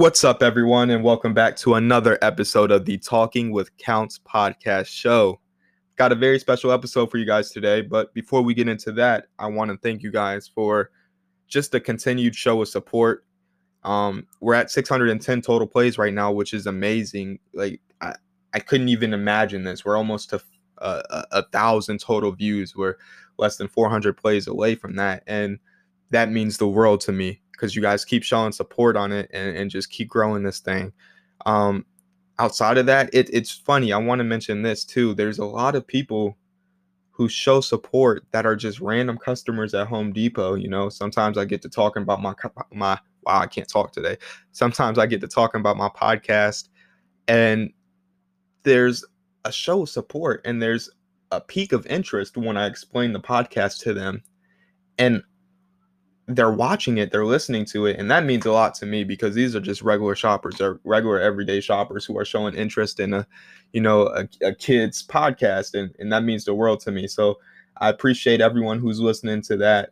What's up, everyone, and welcome back to another episode of the Talking with Counts podcast show. Got a very special episode for you guys today, but before we get into that, I want to thank you guys for just the continued show of support. Um, we're at 610 total plays right now, which is amazing. Like I, I couldn't even imagine this. We're almost to a, a, a thousand total views. We're less than 400 plays away from that, and that means the world to me because you guys keep showing support on it and, and just keep growing this thing. Um, outside of that, it, it's funny. I want to mention this too. There's a lot of people who show support that are just random customers at Home Depot. You know, sometimes I get to talking about my my wow, I can't talk today. Sometimes I get to talking about my podcast, and there's a show of support and there's a peak of interest when I explain the podcast to them. And they're watching it, they're listening to it, and that means a lot to me because these are just regular shoppers, or regular everyday shoppers who are showing interest in a, you know, a, a kid's podcast, and and that means the world to me. So I appreciate everyone who's listening to that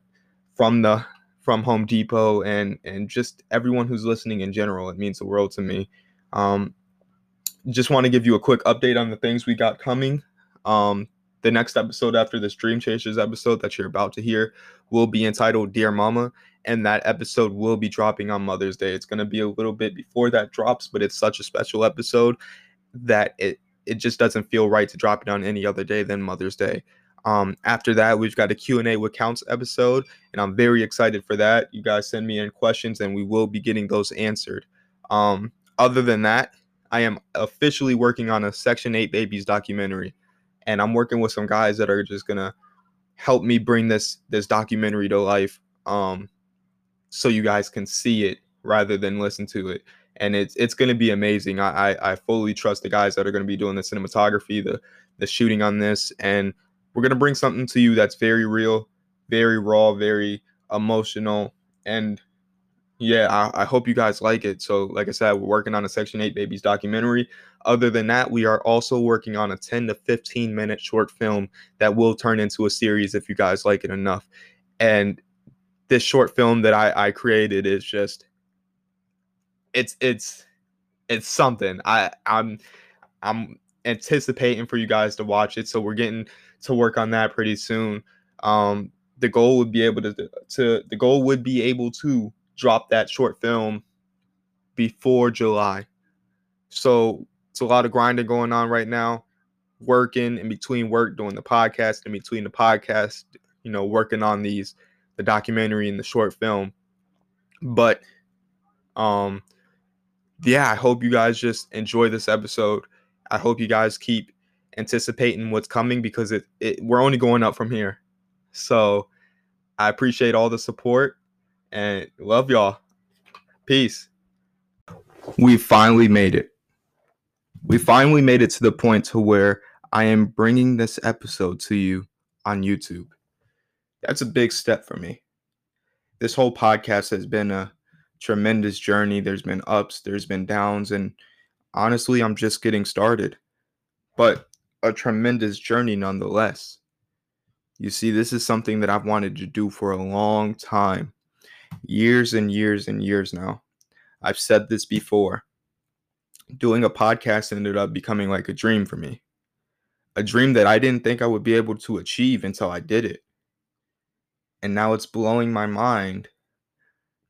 from the from Home Depot and and just everyone who's listening in general. It means the world to me. Um, just want to give you a quick update on the things we got coming. Um, the next episode after this Dream Chasers episode that you're about to hear will be entitled Dear Mama, and that episode will be dropping on Mother's Day. It's going to be a little bit before that drops, but it's such a special episode that it it just doesn't feel right to drop it on any other day than Mother's Day. Um, after that, we've got a Q&A with Counts episode, and I'm very excited for that. You guys send me in questions, and we will be getting those answered. Um, other than that, I am officially working on a Section 8 Babies documentary and I'm working with some guys that are just gonna help me bring this this documentary to life um so you guys can see it rather than listen to it and it's it's to be amazing I, I, I fully trust the guys that are to be doing the cinematography the the shooting on this and we're to bring something to you that's very real very raw very emotional and yeah, I, I, hope you guys like it. So, like I said, we're working on a Section 8 Babies documentary. Other than that, we are also working on a 10 to 15 minute short film that will turn into a series if you guys like it enough. And this short film that I, I created is just it's it's it's something. I I'm I'm anticipating for you guys to watch it. So we're getting to work on that pretty soon. Um the goal would be able to to the goal would be able to drop that short film before July. So it's a lot of grinding going on right now. Working in between work, doing the podcast, in between the podcast, you know, working on these the documentary and the short film. But um yeah, I hope you guys just enjoy this episode. I hope you guys keep anticipating what's coming because it, it we're only going up from here. So I appreciate all the support and love y'all. Peace. We finally made it. We finally made it to the point to where I am bringing this episode to you on YouTube. That's a big step for me. This whole podcast has been a tremendous journey. There's been ups, there's been downs, and honestly, I'm just getting started. But a tremendous journey nonetheless. You see, this is something that I've wanted to do for a long time years and years and years now. I've said this before. Doing a podcast ended up becoming like a dream for me. A dream that I didn't think I would be able to achieve until I did it. And now it's blowing my mind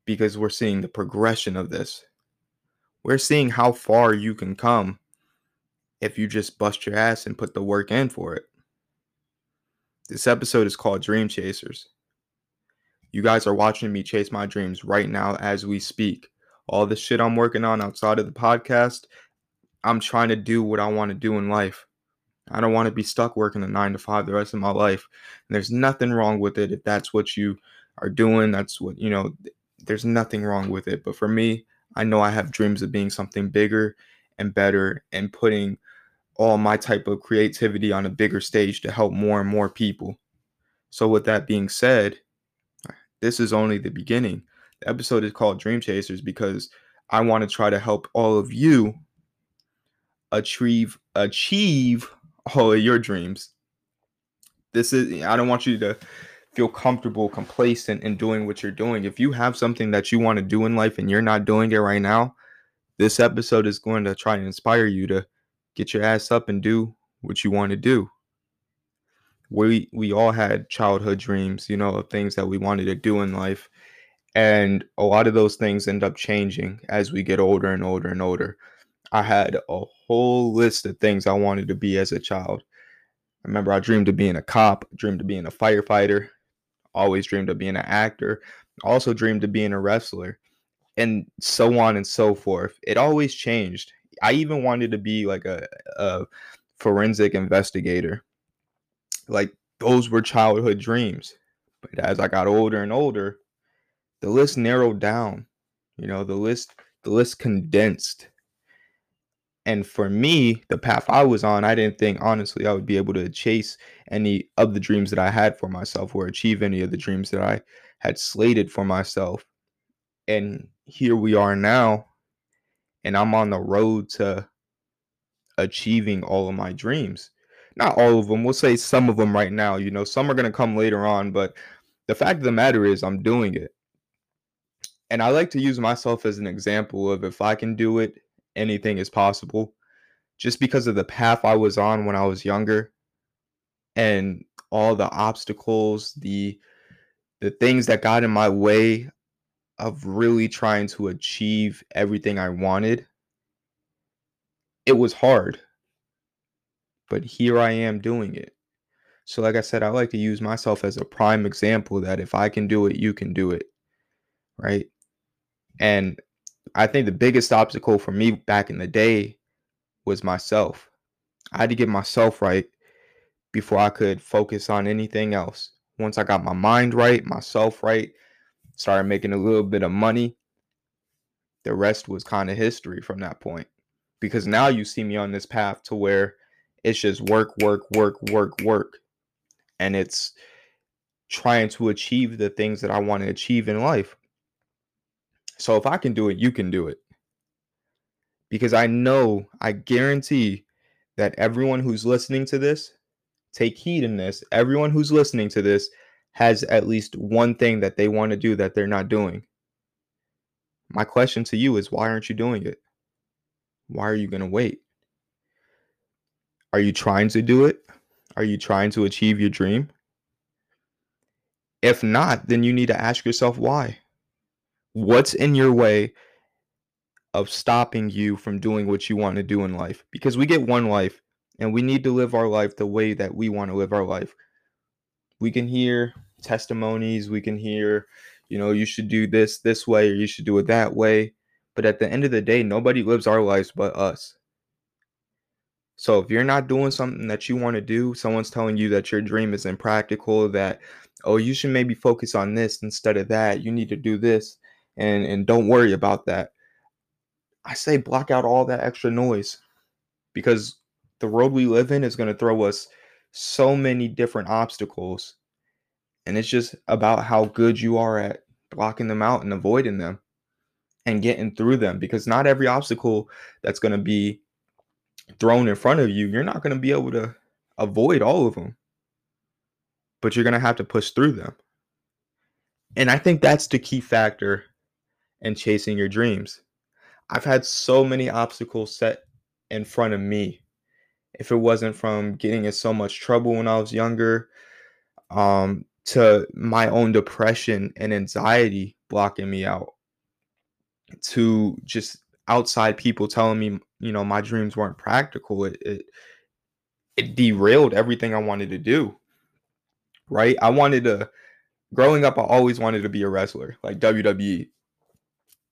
because we're seeing the progression of this. We're seeing how far you can come if you just bust your ass and put the work in for it. This episode is called Dream Chasers. You guys are watching me chase my dreams right now as we speak. All the shit I'm working on outside of the podcast, I'm trying to do what I want to do in life. I don't want to be stuck working a nine to five the rest of my life. And there's nothing wrong with it if that's what you are doing. That's what, you know, there's nothing wrong with it. But for me, I know I have dreams of being something bigger and better and putting all my type of creativity on a bigger stage to help more and more people. So, with that being said, this is only the beginning. The episode is called Dream Chasers because I want to try to help all of you achieve achieve all of your dreams. This is I don't want you to feel comfortable, complacent in doing what you're doing. If you have something that you want to do in life and you're not doing it right now, this episode is going to try and inspire you to get your ass up and do what you want to do. We we all had childhood dreams, you know, of things that we wanted to do in life. And a lot of those things end up changing as we get older and older and older. I had a whole list of things I wanted to be as a child. I remember I dreamed of being a cop, dreamed of being a firefighter, always dreamed of being an actor, also dreamed of being a wrestler, and so on and so forth. It always changed. I even wanted to be like a, a forensic investigator. Like those were childhood dreams. But as I got older and older, the list narrowed down. You know, the list the list condensed. And for me, the path I was on, I didn't think honestly I would be able to chase any of the dreams that I had for myself or achieve any of the dreams that I had slated for myself. And here we are now, and I'm on the road to achieving all of my dreams. Not all of them, we'll say some of them right now. You know, some are going to come later on, but the fact of the matter is, I'm doing it. And I like to use myself as an example of if I can do it, anything is possible. Just because of the path I was on when I was younger and all the obstacles, the the things that got in my way of really trying to achieve everything I wanted, it was hard. But here I am doing it. So, like I said, I like to use myself as a prime example that if I can do it, you can do it. Right. And I think the biggest obstacle for me back in the day was myself. I had to get myself right before I could focus on anything else. Once I got my mind right, myself right, started making a little bit of money, the rest was kind of history from that point. Because now you see me on this path to where it's just work, work, work, work, work. And it's trying to achieve the things that I want to achieve in life. So if I can do it, you can do it. Because I know, I guarantee that everyone who's listening to this take heed in this. Everyone who's listening to this has at least one thing that they want to do that they're not doing. My question to you is why aren't you doing it? Why are you going to wait? Are you trying to do it? Are you trying to achieve your dream? If not, then you need to ask yourself why. What's in your way of stopping you from doing what you want to do in life? Because we get one life and we need to live our life the way that we want to live our life. We can hear testimonies, we can hear, you know, you should do this this way or you should do it that way. But at the end of the day, nobody lives our lives but us. So if you're not doing something that you want to do, someone's telling you that your dream is impractical, that oh, you should maybe focus on this instead of that. You need to do this and and don't worry about that. I say block out all that extra noise because the road we live in is going to throw us so many different obstacles. And it's just about how good you are at blocking them out and avoiding them and getting through them because not every obstacle that's going to be thrown in front of you, you're not going to be able to avoid all of them. But you're going to have to push through them. And I think that's the key factor in chasing your dreams. I've had so many obstacles set in front of me if it wasn't from getting in so much trouble when I was younger, um, to my own depression and anxiety blocking me out, to just outside people telling me, you know, my dreams weren't practical. It, it it derailed everything I wanted to do. Right? I wanted to growing up, I always wanted to be a wrestler, like WWE.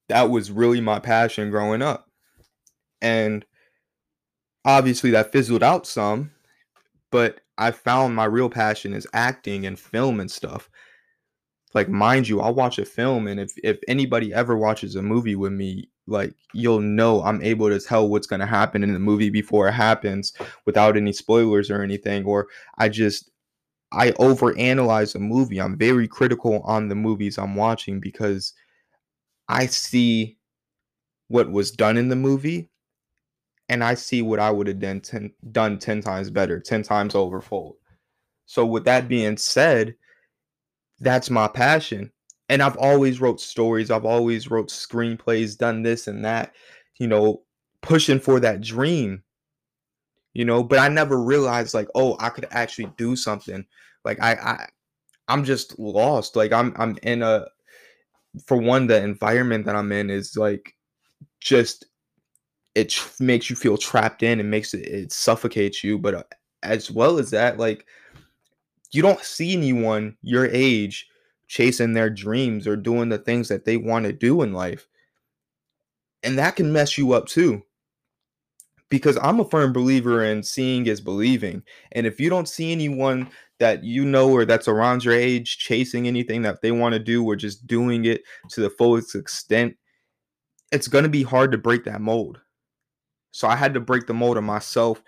That was really my passion growing up. And obviously that fizzled out some, but I found my real passion is acting and film and stuff. Like mind you, I'll watch a film and if if anybody ever watches a movie with me, like you'll know I'm able to tell what's going to happen in the movie before it happens without any spoilers or anything or I just I overanalyze a movie. I'm very critical on the movies I'm watching because I see what was done in the movie and I see what I would have done 10, done 10 times better, 10 times overfold. So with that being said, that's my passion. And I've always wrote stories, I've always wrote screenplays, done this and that. you know, pushing for that dream. You know, but I never realized like, oh, I could actually do something. Like I I I'm just lost. Like I'm I'm in a for one the environment that I'm in is like just it tr- makes you feel trapped in and makes it it suffocates you but uh, as well as that like you don't see anyone your age chasing their dreams or doing the things that they want to do in life. And that can mess you up too. Because I'm a firm believer in seeing is believing. And if you don't see anyone that you know or that's around your age chasing anything that they want to do or just doing it to the fullest extent it's going to be hard to break that mold so I had to break the mold of myself.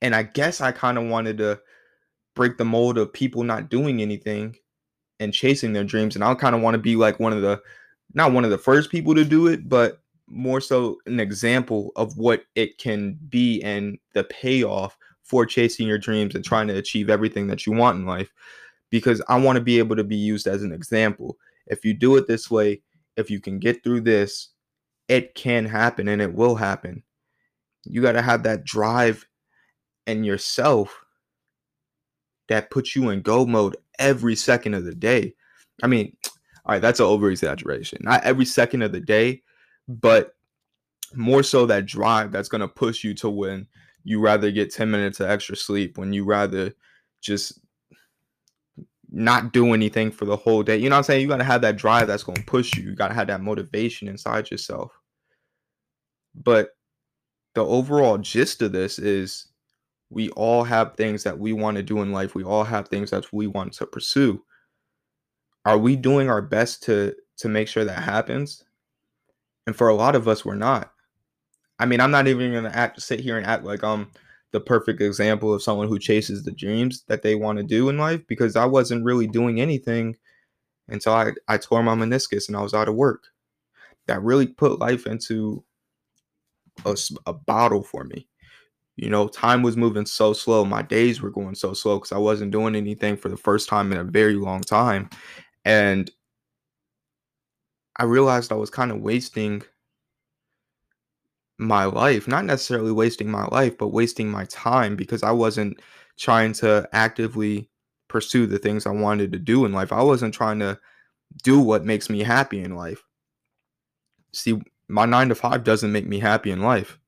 And I guess I kind of wanted to break the mold of people not doing anything and chasing their dreams. And I kind of want to be like one of the, not one of the first people to do it, but more so an example of what it can be and the payoff for chasing your dreams and trying to achieve everything that you want in life. Because I want to be able to be used as an example. If you do it this way, if you can get through this, it can happen and it will happen. You got to have that drive in yourself that puts you in go mode every second of the day. I mean, all right, that's an over exaggeration. Not every second of the day, but more so that drive that's going to push you to when you rather get 10 minutes of extra sleep, when you rather just not do anything for the whole day. You know what I'm saying? You got to have that drive that's going to push you. You got to have that motivation inside yourself. But the overall gist of this is we all have things that we want to do in life. We all have things that we want to pursue. Are we doing our best to to make sure that happens? And for a lot of us, we're not. I mean, I'm not even gonna act sit here and act like I'm the perfect example of someone who chases the dreams that they want to do in life because I wasn't really doing anything until I, I tore my meniscus and I was out of work. That really put life into a, a bottle for me. You know, time was moving so slow. My days were going so slow because I wasn't doing anything for the first time in a very long time. And I realized I was kind of wasting my life, not necessarily wasting my life, but wasting my time because I wasn't trying to actively pursue the things I wanted to do in life. I wasn't trying to do what makes me happy in life. See, my nine to five doesn't make me happy in life.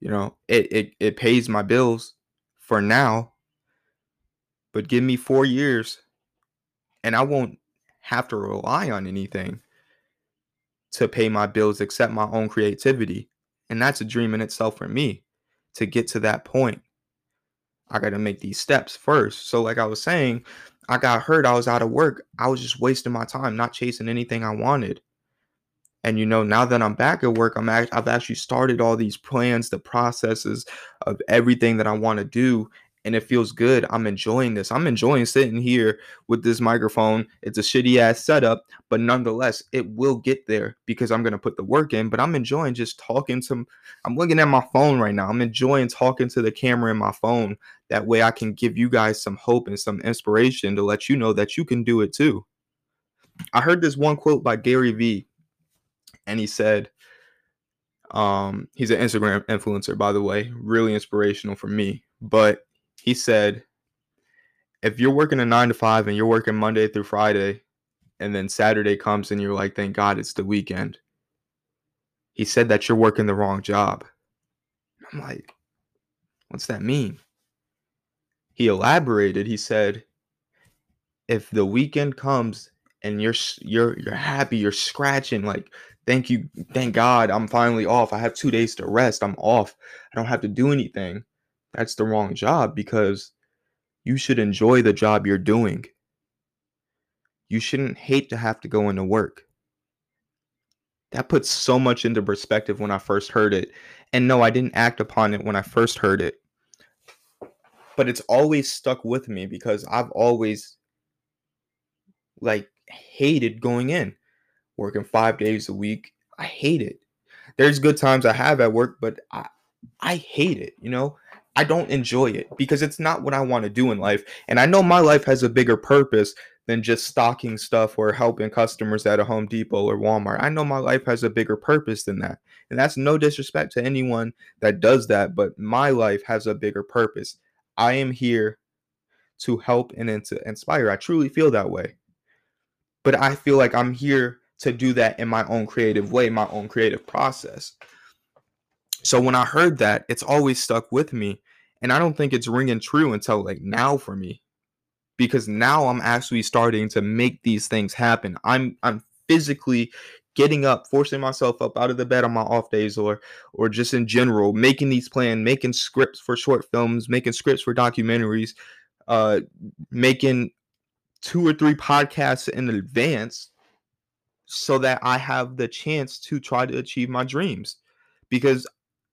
You know, it it it pays my bills for now. But give me four years and I won't have to rely on anything to pay my bills except my own creativity. And that's a dream in itself for me to get to that point. I got to make these steps first. So, like I was saying, I got hurt. I was out of work. I was just wasting my time, not chasing anything I wanted. And you know, now that I'm back at work, I'm act- I've actually started all these plans, the processes of everything that I want to do, and it feels good. I'm enjoying this. I'm enjoying sitting here with this microphone. It's a shitty ass setup, but nonetheless, it will get there because I'm gonna put the work in. But I'm enjoying just talking to. I'm looking at my phone right now. I'm enjoying talking to the camera in my phone. That way, I can give you guys some hope and some inspiration to let you know that you can do it too. I heard this one quote by Gary Vee and he said, um, he's an Instagram influencer, by the way, really inspirational for me. But he said, if you're working a nine to five and you're working Monday through Friday, and then Saturday comes and you're like, thank God it's the weekend. He said that you're working the wrong job. I'm like, what's that mean? He elaborated. He said, if the weekend comes and you're you're you're happy, you're scratching like thank you, thank God, I'm finally off. I have two days to rest. I'm off. I don't have to do anything. That's the wrong job because you should enjoy the job you're doing. You shouldn't hate to have to go into work. That puts so much into perspective when I first heard it. And no, I didn't act upon it when I first heard it. But it's always stuck with me because I've always like hated going in working five days a week. I hate it. There's good times I have at work, but I I hate it, you know? I don't enjoy it because it's not what I want to do in life. And I know my life has a bigger purpose than just stocking stuff or helping customers at a Home Depot or Walmart. I know my life has a bigger purpose than that. And that's no disrespect to anyone that does that, but my life has a bigger purpose. I am here to help and to inspire. I truly feel that way. But I feel like I'm here to do that in my own creative way, my own creative process. So when I heard that, it's always stuck with me. And I don't think it's ringing true until like now for me. Because now I'm actually starting to make these things happen. I'm I'm physically getting up, forcing myself up out of the bed on my off days or or just in general, making these plans, making scripts for short films, making scripts for documentaries, uh making two or three podcasts in advance so that I have the chance to try to achieve my dreams. Because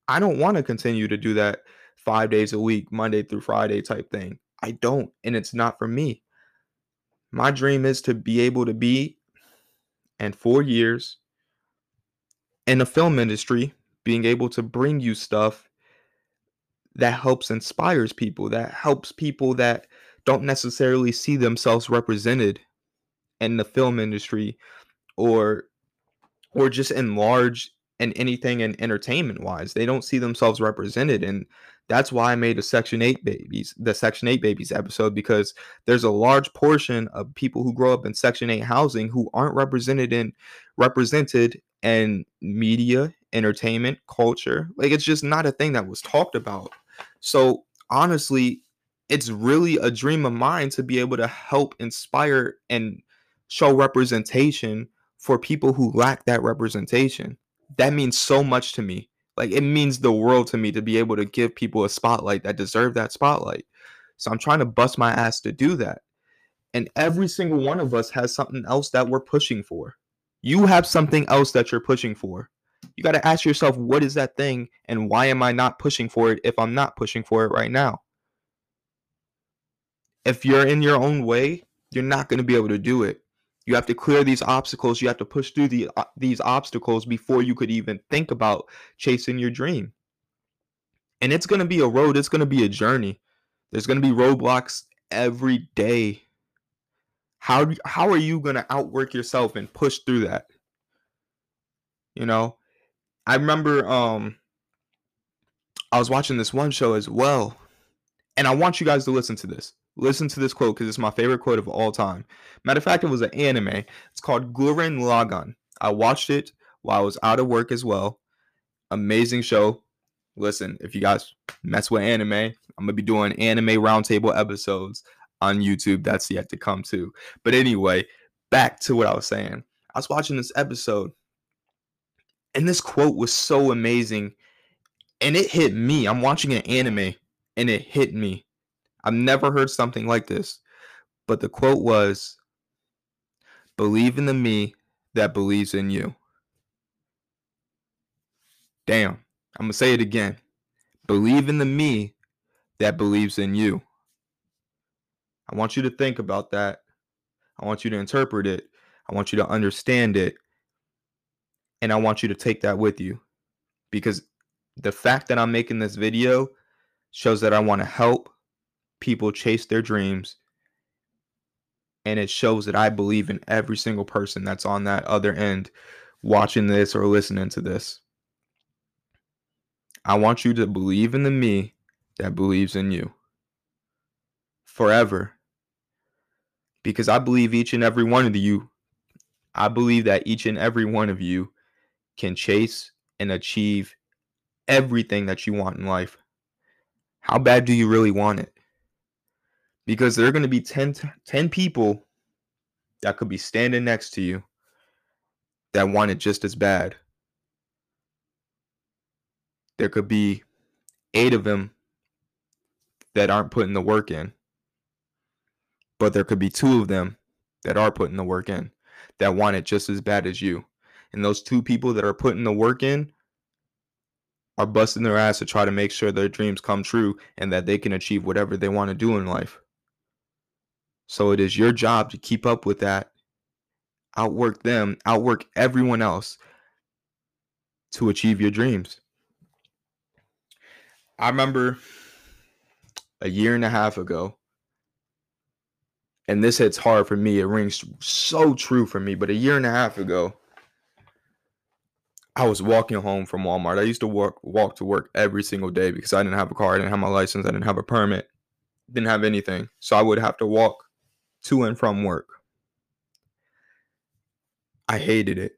I don't want to continue to do that five days a week, Monday through Friday type thing. I don't, and it's not for me. My dream is to be able to be in four years in the film industry, being able to bring you stuff that helps inspires people, that helps people that don't necessarily see themselves represented in the film industry or or just in large and anything in entertainment wise. They don't see themselves represented. And that's why I made a Section 8 babies, the Section 8 babies episode, because there's a large portion of people who grow up in Section 8 housing who aren't represented in represented in media, entertainment, culture. Like it's just not a thing that was talked about. So honestly, it's really a dream of mine to be able to help inspire and show representation for people who lack that representation that means so much to me. Like it means the world to me to be able to give people a spotlight that deserve that spotlight. So I'm trying to bust my ass to do that. And every single one of us has something else that we're pushing for. You have something else that you're pushing for. You got to ask yourself, what is that thing? And why am I not pushing for it if I'm not pushing for it right now? If you're in your own way, you're not going to be able to do it. You have to clear these obstacles. You have to push through the, uh, these obstacles before you could even think about chasing your dream. And it's going to be a road, it's going to be a journey. There's going to be roadblocks every day. How how are you going to outwork yourself and push through that? You know, I remember um I was watching this one show as well. And I want you guys to listen to this. Listen to this quote because it's my favorite quote of all time. Matter of fact, it was an anime. It's called Gurren Lagann. I watched it while I was out of work as well. Amazing show. Listen, if you guys mess with anime, I'm gonna be doing anime roundtable episodes on YouTube. That's yet to come too. But anyway, back to what I was saying. I was watching this episode, and this quote was so amazing, and it hit me. I'm watching an anime, and it hit me I've never heard something like this. But the quote was Believe in the me that believes in you. Damn. I'm going to say it again. Believe in the me that believes in you. I want you to think about that. I want you to interpret it. I want you to understand it. And I want you to take that with you. Because the fact that I'm making this video shows that I want to help people chase their dreams. And it shows that I believe in every single person that's on that other end watching this or listening to this. I want you to believe in the me that believes in you forever. Because I believe each and every one of you, I believe that each and every one of you can chase and achieve everything that you want in life. How bad do you really want it? Because there are going to be 10, 10 people that could be standing next to you that want it just as bad. There could be eight of them that aren't putting the work in. But there could be two of them that are putting the work in that want it just as bad as you. And those two people that are putting the work in are busting their ass to try to make sure their dreams come true and that they can achieve whatever they want to do in life. So it is your job to keep up with that, outwork them, outwork everyone else to achieve your dreams. I remember a year and a half ago, and this hits hard for me. It rings so true for me. But a year and a half ago, I was walking home from Walmart. I used to walk walk to work every single day because I didn't have a car, I didn't have my license, I didn't have a permit, didn't have anything. So I would have to walk to and from work. I hated it.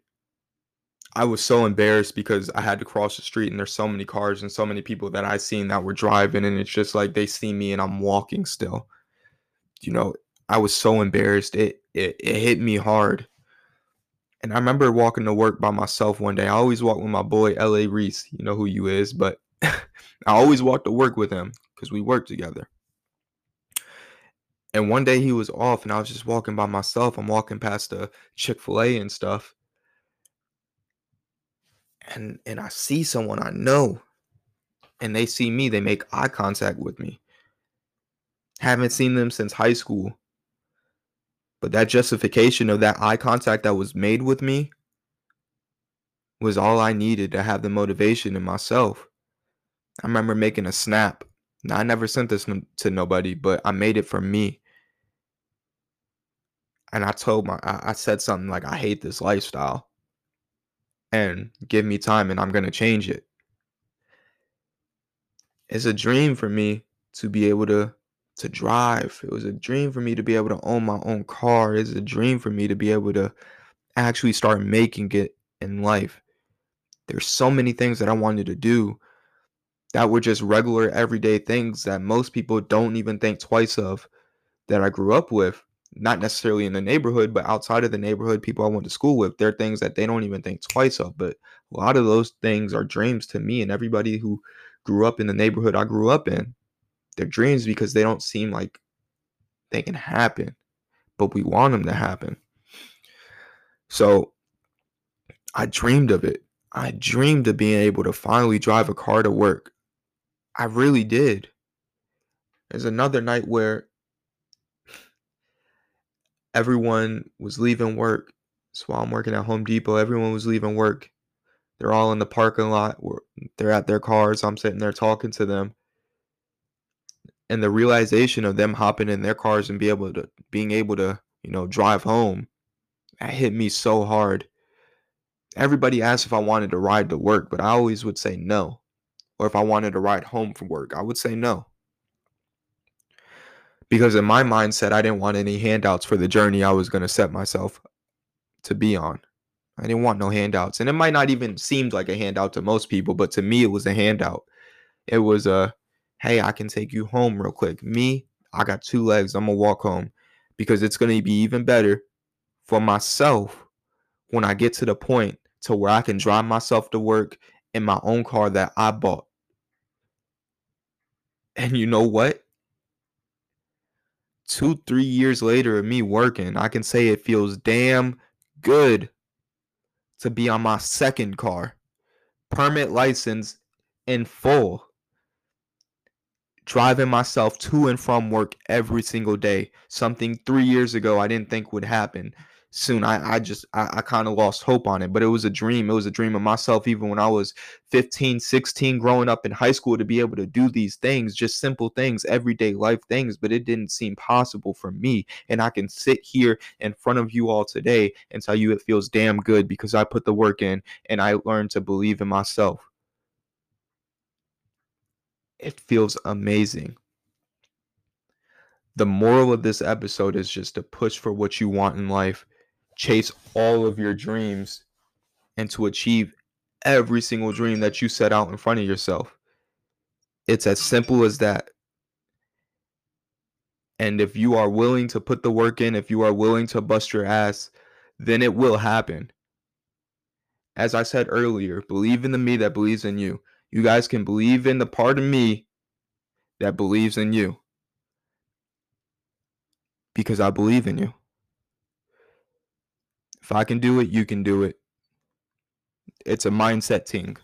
I was so embarrassed because I had to cross the street and there's so many cars and so many people that I seen that were driving and it's just like they see me and I'm walking still. You know, I was so embarrassed. It it, it hit me hard. And I remember walking to work by myself one day. I always walk with my boy LA Reese. You know who you is, but I always walk to work with him because we work together. And one day he was off and I was just walking by myself. I'm walking past a Chick-fil-A and stuff. And and I see someone I know. And they see me, they make eye contact with me. Haven't seen them since high school. But that justification of that eye contact that was made with me was all I needed to have the motivation in myself. I remember making a snap. Now, I never sent this to nobody, but I made it for me. And I told my, I said something like, I hate this lifestyle. And give me time and I'm going to change it. It's a dream for me to be able to to drive. It was a dream for me to be able to own my own car. It's a dream for me to be able to actually start making it in life. There's so many things that I wanted to do that were just regular everyday things that most people don't even think twice of that I grew up with. Not necessarily in the neighborhood, but outside of the neighborhood, people I went to school with. They're things that they don't even think twice of. But a lot of those things are dreams to me and everybody who grew up in the neighborhood I grew up in their dreams because they don't seem like they can happen, but we want them to happen. So I dreamed of it. I dreamed of being able to finally drive a car to work. I really did. There's another night where everyone was leaving work. So while I'm working at Home Depot, everyone was leaving work. They're all in the parking lot. They're at their cars. I'm sitting there talking to them and the realization of them hopping in their cars and be able to being able to you know drive home that hit me so hard everybody asked if i wanted to ride to work but i always would say no or if i wanted to ride home from work i would say no because in my mindset i didn't want any handouts for the journey i was going to set myself to be on i didn't want no handouts and it might not even seem like a handout to most people but to me it was a handout it was a hey, I can take you home real quick. Me, I got two legs. I'm going to walk home because it's going to be even better for myself when I get to the point to where I can drive myself to work in my own car that I bought. And you know what? Two, three years later of me working, I can say it feels damn good to be on my second car. Permit license in full driving myself to and from work every single day. Something three years ago I didn't think would happen soon. I, I just, I, I kind of lost hope on it, but it was a dream. It was a dream of myself, even when I was 15, 16, growing up in high school to be able to do these things, just simple things, everyday life things, but it didn't seem possible for me. And I can sit here in front of you all today and tell you it feels damn good because I put the work in and I learned to believe in myself it feels amazing. The moral of this episode is just to push for what you want in life, chase all of your dreams, and to achieve every single dream that you set out in front of yourself. It's as simple as that. And if you are willing to put the work in, if you are willing to bust your ass, then it will happen. As I said earlier, believe in the me that believes in you. You guys can believe in the part of me that believes in you. Because I believe in you. If I can do it, you can do it. It's a mindset thing.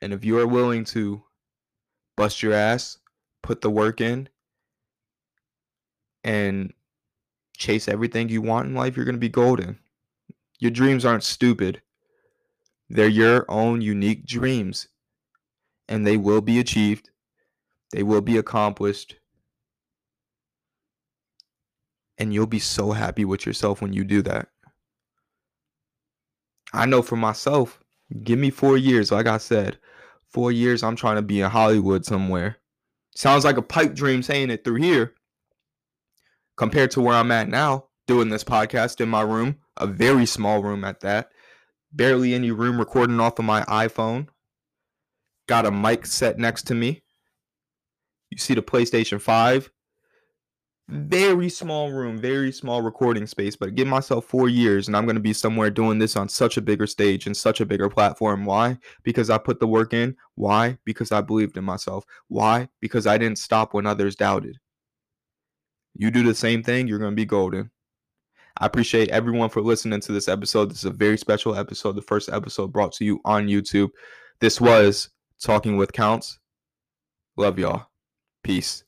And if you are willing to bust your ass, put the work in, and chase everything you want in life, you're going to be golden. Your dreams aren't stupid. They're your own unique dreams, and they will be achieved. They will be accomplished. And you'll be so happy with yourself when you do that. I know for myself, give me four years, like I said, four years, I'm trying to be in Hollywood somewhere. Sounds like a pipe dream saying it through here compared to where I'm at now, doing this podcast in my room, a very small room at that. Barely any room recording off of my iPhone. Got a mic set next to me. You see the PlayStation 5 very small room, very small recording space, but give myself four years and I'm going to be somewhere doing this on such a bigger stage and such a bigger platform. Why? Because I put the work in. Why? Because I believed in myself. Why? Because I didn't stop when others doubted. You do the same thing, you're going to be golden. I appreciate everyone for listening to this episode. This is a very special episode, the first episode brought to you on YouTube. This was Talking with Counts. Love y'all. Peace.